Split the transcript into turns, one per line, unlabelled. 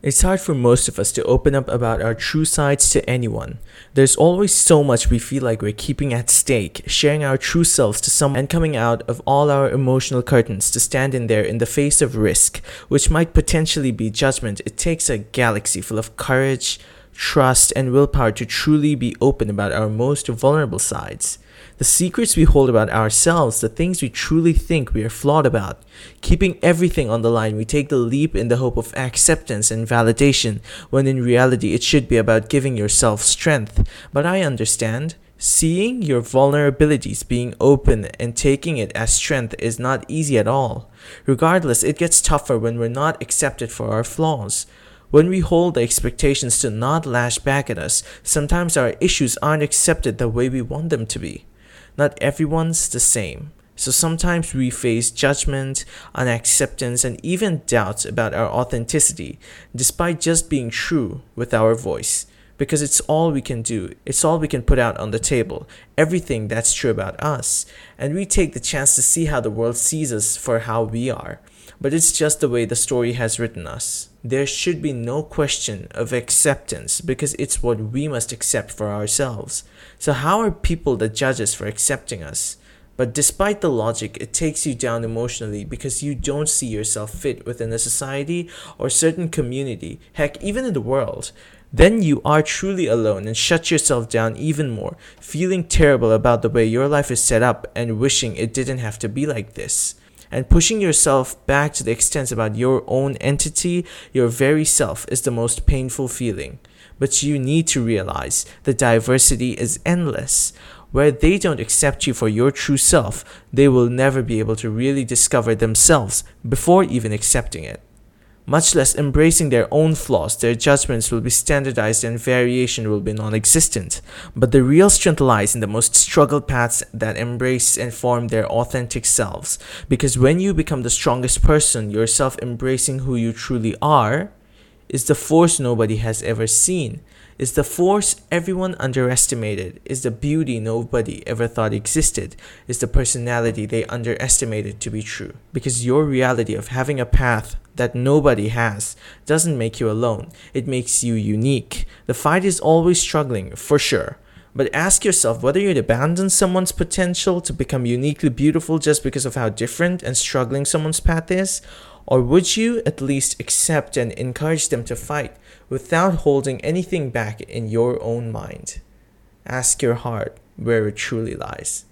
It's hard for most of us to open up about our true sides to anyone. There's always so much we feel like we're keeping at stake, sharing our true selves to someone and coming out of all our emotional curtains to stand in there in the face of risk, which might potentially be judgment. It takes a galaxy full of courage, trust, and willpower to truly be open about our most vulnerable sides. The secrets we hold about ourselves, the things we truly think we are flawed about. Keeping everything on the line, we take the leap in the hope of acceptance and validation, when in reality it should be about giving yourself strength. But I understand. Seeing your vulnerabilities being open and taking it as strength is not easy at all. Regardless, it gets tougher when we're not accepted for our flaws. When we hold the expectations to not lash back at us, sometimes our issues aren't accepted the way we want them to be. Not everyone's the same. So sometimes we face judgment, unacceptance, and even doubts about our authenticity, despite just being true with our voice. Because it's all we can do, it's all we can put out on the table, everything that's true about us. And we take the chance to see how the world sees us for how we are. But it's just the way the story has written us. There should be no question of acceptance because it's what we must accept for ourselves. So, how are people that judge us for accepting us? But despite the logic, it takes you down emotionally because you don't see yourself fit within a society or certain community, heck, even in the world. Then you are truly alone and shut yourself down even more, feeling terrible about the way your life is set up and wishing it didn't have to be like this and pushing yourself back to the extent about your own entity, your very self, is the most painful feeling. But you need to realize the diversity is endless. Where they don't accept you for your true self, they will never be able to really discover themselves before even accepting it much less embracing their own flaws, their judgments will be standardized and variation will be non existent. But the real strength lies in the most struggled paths that embrace and form their authentic selves. Because when you become the strongest person, yourself embracing who you truly are, is the force nobody has ever seen, is the force everyone underestimated, is the beauty nobody ever thought existed, is the personality they underestimated to be true. Because your reality of having a path that nobody has doesn't make you alone, it makes you unique. The fight is always struggling, for sure. But ask yourself whether you'd abandon someone's potential to become uniquely beautiful just because of how different and struggling someone's path is, or would you at least accept and encourage them to fight without holding anything back in your own mind? Ask your heart where it truly lies.